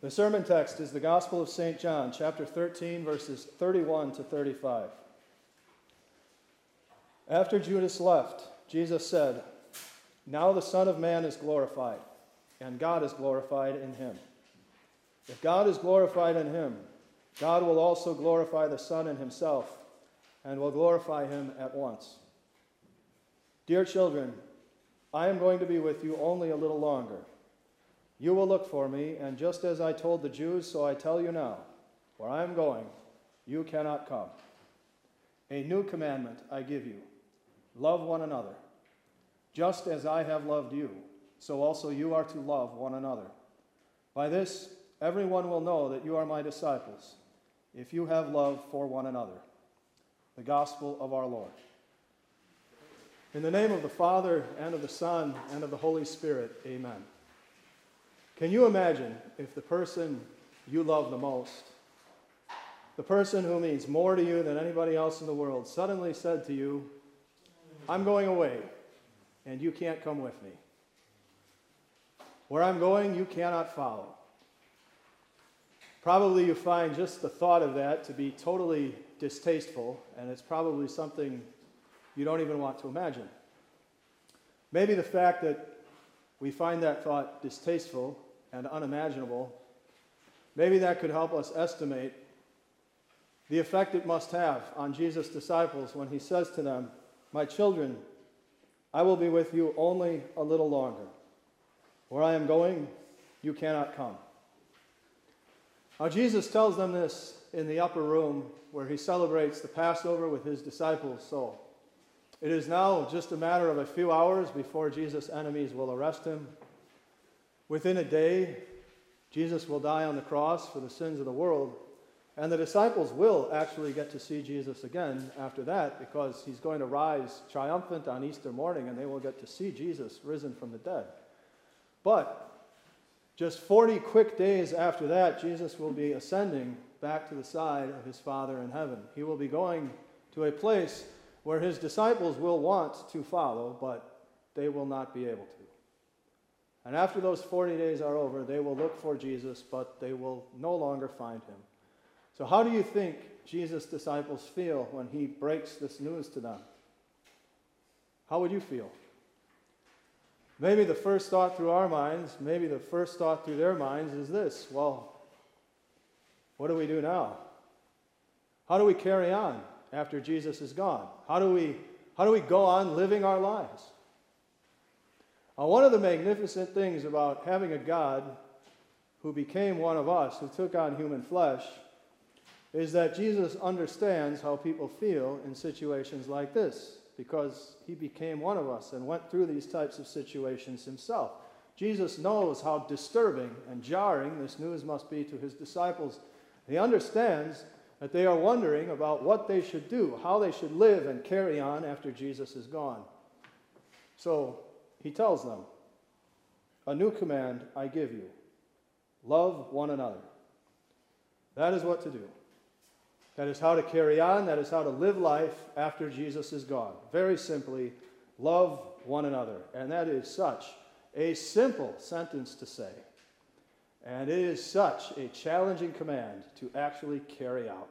The sermon text is the Gospel of St. John, chapter 13, verses 31 to 35. After Judas left, Jesus said, Now the Son of Man is glorified, and God is glorified in him. If God is glorified in him, God will also glorify the Son in himself, and will glorify him at once. Dear children, I am going to be with you only a little longer. You will look for me, and just as I told the Jews, so I tell you now where I am going, you cannot come. A new commandment I give you love one another. Just as I have loved you, so also you are to love one another. By this, everyone will know that you are my disciples, if you have love for one another. The Gospel of our Lord. In the name of the Father, and of the Son, and of the Holy Spirit, amen. Can you imagine if the person you love the most, the person who means more to you than anybody else in the world, suddenly said to you, I'm going away, and you can't come with me? Where I'm going, you cannot follow. Probably you find just the thought of that to be totally distasteful, and it's probably something you don't even want to imagine. Maybe the fact that we find that thought distasteful and unimaginable, maybe that could help us estimate the effect it must have on Jesus' disciples when he says to them, My children, I will be with you only a little longer. Where I am going, you cannot come. Now, Jesus tells them this in the upper room where he celebrates the Passover with his disciples. So it is now just a matter of a few hours before Jesus' enemies will arrest him Within a day, Jesus will die on the cross for the sins of the world. And the disciples will actually get to see Jesus again after that because he's going to rise triumphant on Easter morning and they will get to see Jesus risen from the dead. But just 40 quick days after that, Jesus will be ascending back to the side of his Father in heaven. He will be going to a place where his disciples will want to follow, but they will not be able to. And after those 40 days are over, they will look for Jesus, but they will no longer find him. So, how do you think Jesus' disciples feel when he breaks this news to them? How would you feel? Maybe the first thought through our minds, maybe the first thought through their minds is this well, what do we do now? How do we carry on after Jesus is gone? How do we, how do we go on living our lives? Uh, one of the magnificent things about having a God who became one of us, who took on human flesh, is that Jesus understands how people feel in situations like this because he became one of us and went through these types of situations himself. Jesus knows how disturbing and jarring this news must be to his disciples. He understands that they are wondering about what they should do, how they should live and carry on after Jesus is gone. So he tells them, A new command I give you love one another. That is what to do. That is how to carry on. That is how to live life after Jesus is gone. Very simply, love one another. And that is such a simple sentence to say. And it is such a challenging command to actually carry out.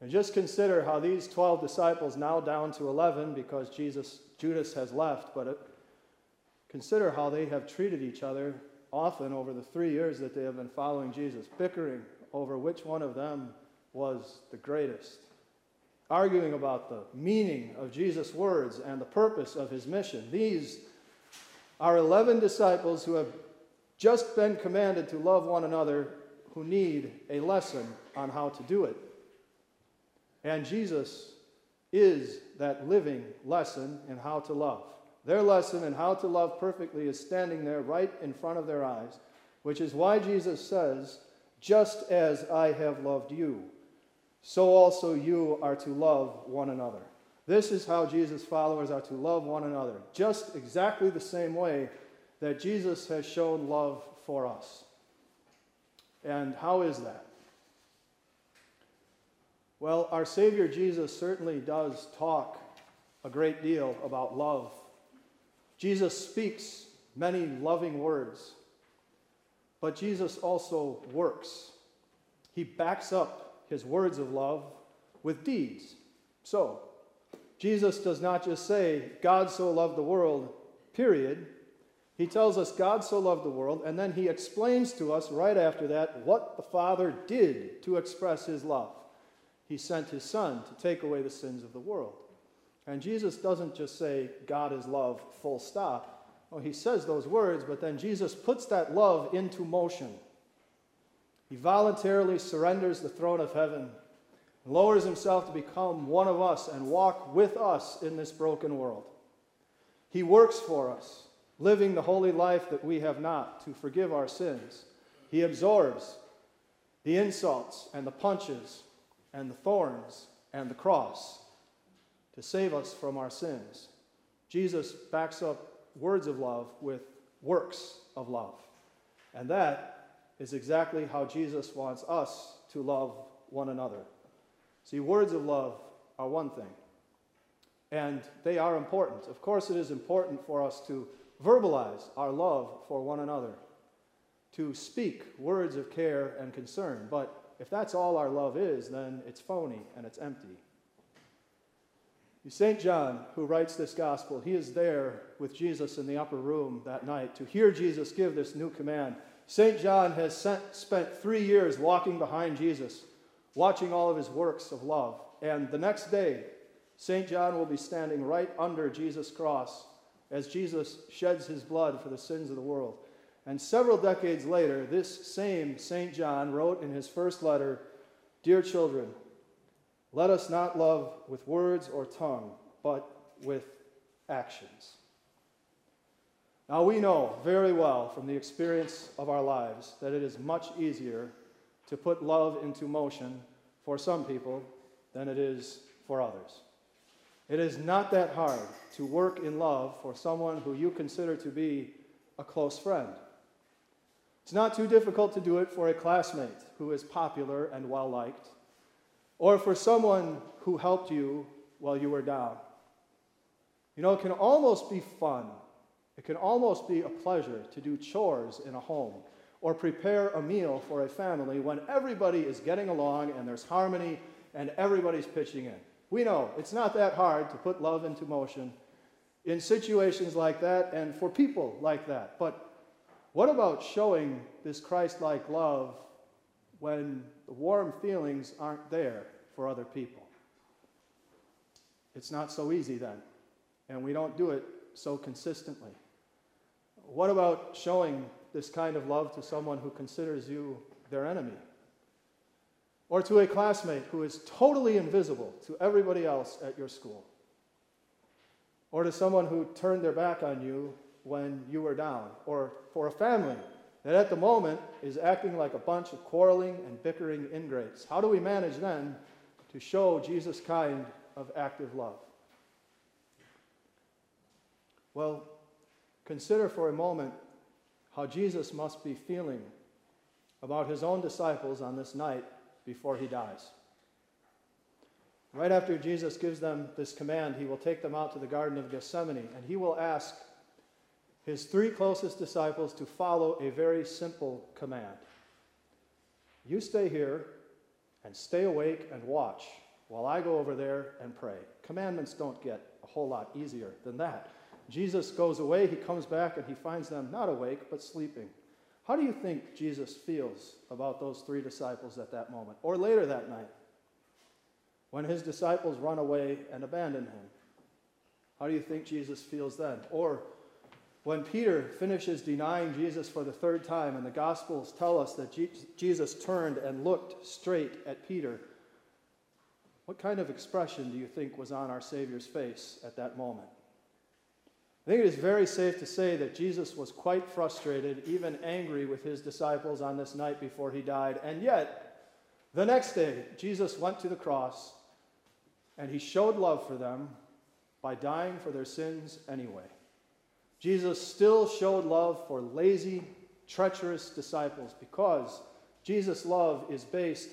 And just consider how these 12 disciples, now down to 11 because Jesus, Judas has left, but it, consider how they have treated each other often over the three years that they have been following Jesus, bickering over which one of them was the greatest, arguing about the meaning of Jesus' words and the purpose of his mission. These are 11 disciples who have just been commanded to love one another who need a lesson on how to do it. And Jesus is that living lesson in how to love. Their lesson in how to love perfectly is standing there right in front of their eyes, which is why Jesus says, Just as I have loved you, so also you are to love one another. This is how Jesus' followers are to love one another, just exactly the same way that Jesus has shown love for us. And how is that? Well, our Savior Jesus certainly does talk a great deal about love. Jesus speaks many loving words. but Jesus also works. He backs up his words of love with deeds. So, Jesus does not just say, God so loved the world, period. He tells us God so loved the world, and then he explains to us right after that what the Father did to express his love. He sent his Son to take away the sins of the world. And Jesus doesn't just say, God is love, full stop. Well, he says those words, but then Jesus puts that love into motion. He voluntarily surrenders the throne of heaven, lowers himself to become one of us and walk with us in this broken world. He works for us, living the holy life that we have not to forgive our sins. He absorbs the insults and the punches and the thorns and the cross to save us from our sins. Jesus backs up words of love with works of love. And that is exactly how Jesus wants us to love one another. See, words of love are one thing, and they are important. Of course, it is important for us to verbalize our love for one another, to speak words of care and concern. But if that's all our love is, then it's phony and it's empty. St. John, who writes this gospel, he is there with Jesus in the upper room that night to hear Jesus give this new command. St. John has sent, spent three years walking behind Jesus, watching all of his works of love. And the next day, St. John will be standing right under Jesus' cross as Jesus sheds his blood for the sins of the world. And several decades later, this same St. John wrote in his first letter Dear children, let us not love with words or tongue, but with actions. Now, we know very well from the experience of our lives that it is much easier to put love into motion for some people than it is for others. It is not that hard to work in love for someone who you consider to be a close friend. It's not too difficult to do it for a classmate who is popular and well liked or for someone who helped you while you were down. You know, it can almost be fun. It can almost be a pleasure to do chores in a home or prepare a meal for a family when everybody is getting along and there's harmony and everybody's pitching in. We know it's not that hard to put love into motion in situations like that and for people like that. But what about showing this Christ like love when the warm feelings aren't there for other people. It's not so easy then, and we don't do it so consistently. What about showing this kind of love to someone who considers you their enemy? Or to a classmate who is totally invisible to everybody else at your school? Or to someone who turned their back on you when you were down? Or for a family that at the moment is acting like a bunch of quarreling and bickering ingrates. How do we manage then to show Jesus' kind of active love? Well, consider for a moment how Jesus must be feeling about his own disciples on this night before he dies. Right after Jesus gives them this command, he will take them out to the Garden of Gethsemane and he will ask his three closest disciples to follow a very simple command You stay here and stay awake and watch while I go over there and pray. Commandments don't get a whole lot easier than that. Jesus goes away, he comes back, and he finds them not awake, but sleeping. How do you think Jesus feels about those three disciples at that moment, or later that night, when his disciples run away and abandon him? How do you think Jesus feels then? Or when Peter finishes denying Jesus for the third time, and the Gospels tell us that Jesus turned and looked straight at Peter, what kind of expression do you think was on our Savior's face at that moment? I think it is very safe to say that Jesus was quite frustrated, even angry with his disciples on this night before he died. And yet, the next day, Jesus went to the cross and he showed love for them by dying for their sins anyway. Jesus still showed love for lazy, treacherous disciples because Jesus' love is based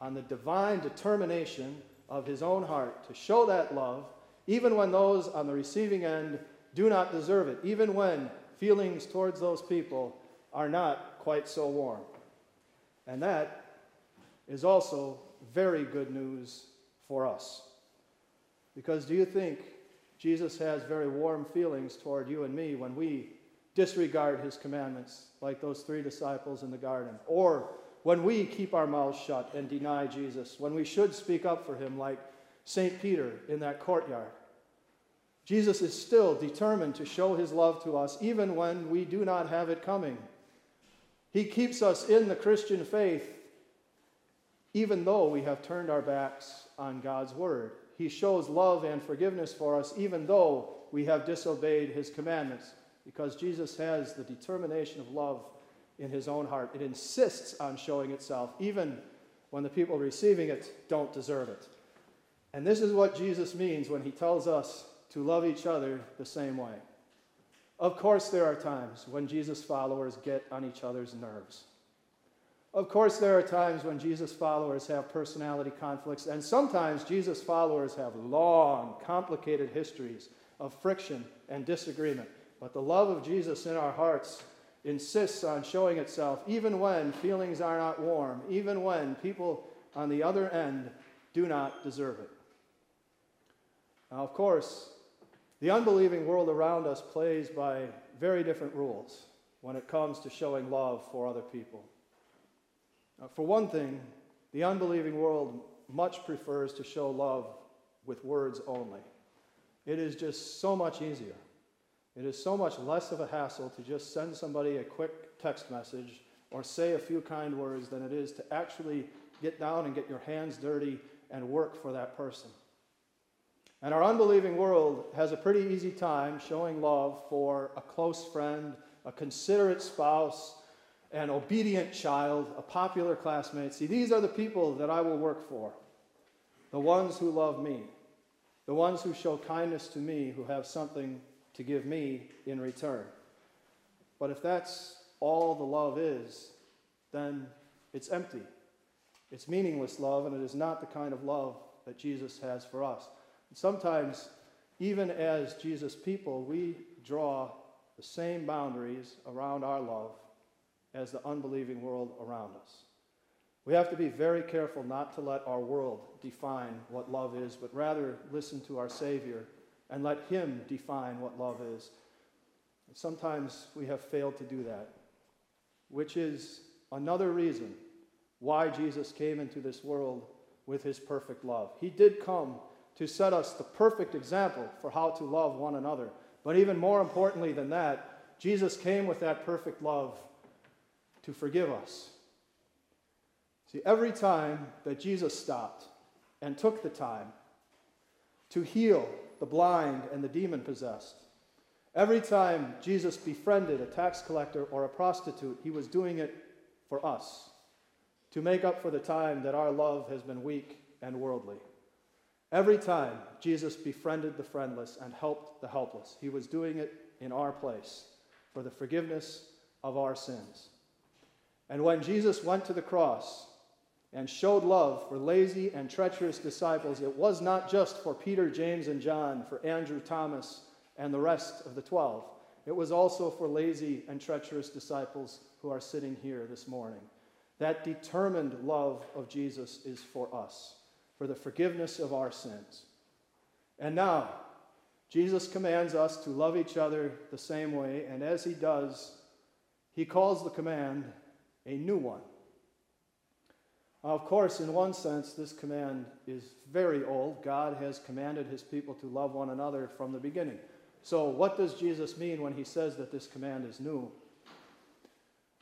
on the divine determination of his own heart to show that love, even when those on the receiving end do not deserve it, even when feelings towards those people are not quite so warm. And that is also very good news for us. Because do you think Jesus has very warm feelings toward you and me when we disregard his commandments, like those three disciples in the garden? Or when we keep our mouths shut and deny Jesus, when we should speak up for him, like St. Peter in that courtyard? Jesus is still determined to show his love to us, even when we do not have it coming. He keeps us in the Christian faith, even though we have turned our backs on God's word. He shows love and forgiveness for us, even though we have disobeyed his commandments, because Jesus has the determination of love in his own heart. It insists on showing itself, even when the people receiving it don't deserve it. And this is what Jesus means when he tells us to love each other the same way. Of course, there are times when Jesus' followers get on each other's nerves. Of course, there are times when Jesus' followers have personality conflicts, and sometimes Jesus' followers have long, complicated histories of friction and disagreement. But the love of Jesus in our hearts insists on showing itself even when feelings are not warm, even when people on the other end do not deserve it. Now, of course, the unbelieving world around us plays by very different rules when it comes to showing love for other people. Now, for one thing, the unbelieving world much prefers to show love with words only. It is just so much easier. It is so much less of a hassle to just send somebody a quick text message or say a few kind words than it is to actually get down and get your hands dirty and work for that person. And our unbelieving world has a pretty easy time showing love for a close friend, a considerate spouse, an obedient child, a popular classmate. See, these are the people that I will work for. The ones who love me. The ones who show kindness to me, who have something to give me in return. But if that's all the love is, then it's empty. It's meaningless love, and it is not the kind of love that Jesus has for us. Sometimes, even as Jesus' people, we draw the same boundaries around our love as the unbelieving world around us. We have to be very careful not to let our world define what love is, but rather listen to our Savior and let Him define what love is. And sometimes we have failed to do that, which is another reason why Jesus came into this world with His perfect love. He did come to set us the perfect example for how to love one another. But even more importantly than that, Jesus came with that perfect love to forgive us. See, every time that Jesus stopped and took the time to heal the blind and the demon possessed, every time Jesus befriended a tax collector or a prostitute, he was doing it for us to make up for the time that our love has been weak and worldly. Every time Jesus befriended the friendless and helped the helpless, he was doing it in our place for the forgiveness of our sins. And when Jesus went to the cross and showed love for lazy and treacherous disciples, it was not just for Peter, James, and John, for Andrew, Thomas, and the rest of the twelve. It was also for lazy and treacherous disciples who are sitting here this morning. That determined love of Jesus is for us for the forgiveness of our sins. And now, Jesus commands us to love each other the same way, and as he does, he calls the command a new one. Of course, in one sense, this command is very old. God has commanded his people to love one another from the beginning. So, what does Jesus mean when he says that this command is new?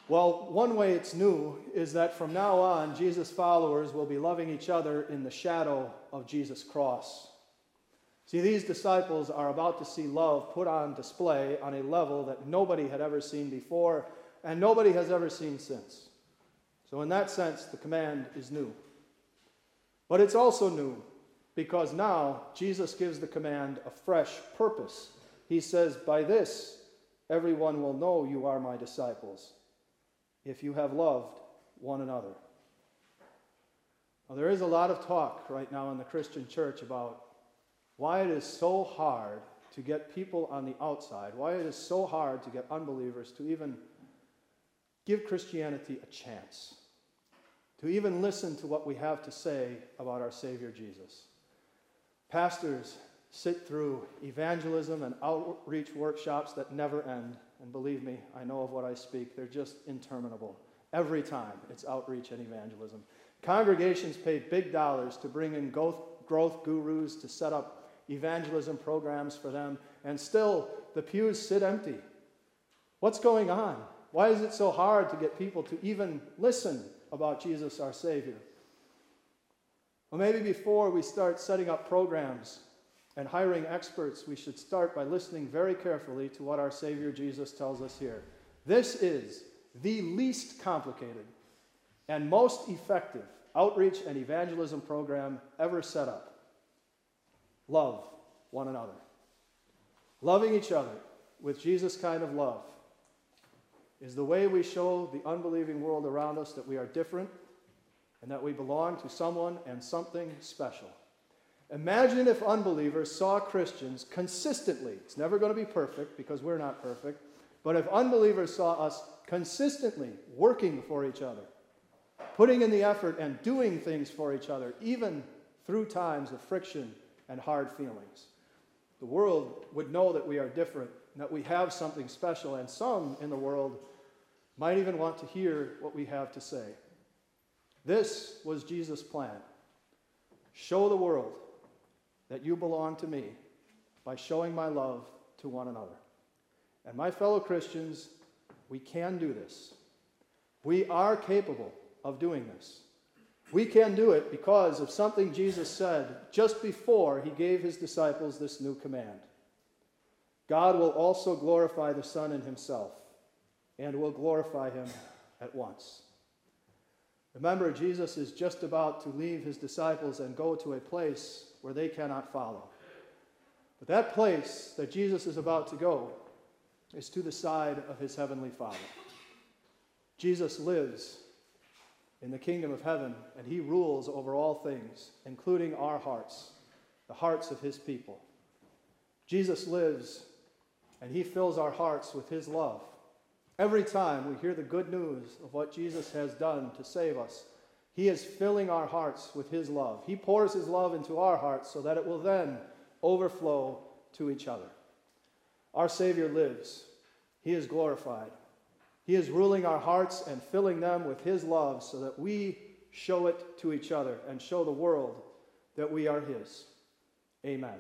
Well, one way it's new is that from now on, Jesus' followers will be loving each other in the shadow of Jesus' cross. See, these disciples are about to see love put on display on a level that nobody had ever seen before and nobody has ever seen since. So, in that sense, the command is new. But it's also new because now Jesus gives the command a fresh purpose. He says, By this, everyone will know you are my disciples if you have loved one another. Now, there is a lot of talk right now in the Christian church about why it is so hard to get people on the outside, why it is so hard to get unbelievers to even give Christianity a chance to even listen to what we have to say about our Savior Jesus. Pastors sit through evangelism and outreach workshops that never end. And believe me, I know of what I speak. They're just interminable. Every time it's outreach and evangelism. Congregations pay big dollars to bring in growth, gurus to set up evangelism programs for them, and still the pews sit empty. What's going on? Why is it so hard to get people to even listen about Jesus, our Savior? Well, maybe before we start setting up programs and hiring experts, we should start by listening very carefully to what our Savior Jesus tells us here. This is the least complicated and most effective outreach and evangelism program ever set up. Love one another. Loving each other with Jesus' kind of love is the way we show the unbelieving world around us that we are different and that we belong to someone and something special. Imagine if unbelievers saw Christians consistently, it's never going to be perfect because we're not perfect, but if unbelievers saw us consistently working for each other, putting in the effort and doing things for each other, even through times of friction and hard feelings, the world would know that we are different, that we have something special, and some in the world might even want to hear what we have to say. This was Jesus' plan. Show the world that you belong to me by showing my love to one another. And my fellow Christians, we can do this. We are capable of doing this. We can do it because of something Jesus said just before he gave his disciples this new command God will also glorify the Son in himself and will glorify him at once. Remember, Jesus is just about to leave his disciples and go to a place where they cannot follow. But that place that Jesus is about to go is to the side of his heavenly Father. Jesus lives in the kingdom of heaven, and he rules over all things, including our hearts, the hearts of his people. Jesus lives, and he fills our hearts with his love. Every time we hear the good news of what Jesus has done to save us, he is filling our hearts with his love. He pours his love into our hearts so that it will then overflow to each other. Our Savior lives, he is glorified. He is ruling our hearts and filling them with His love so that we show it to each other and show the world that we are His. Amen.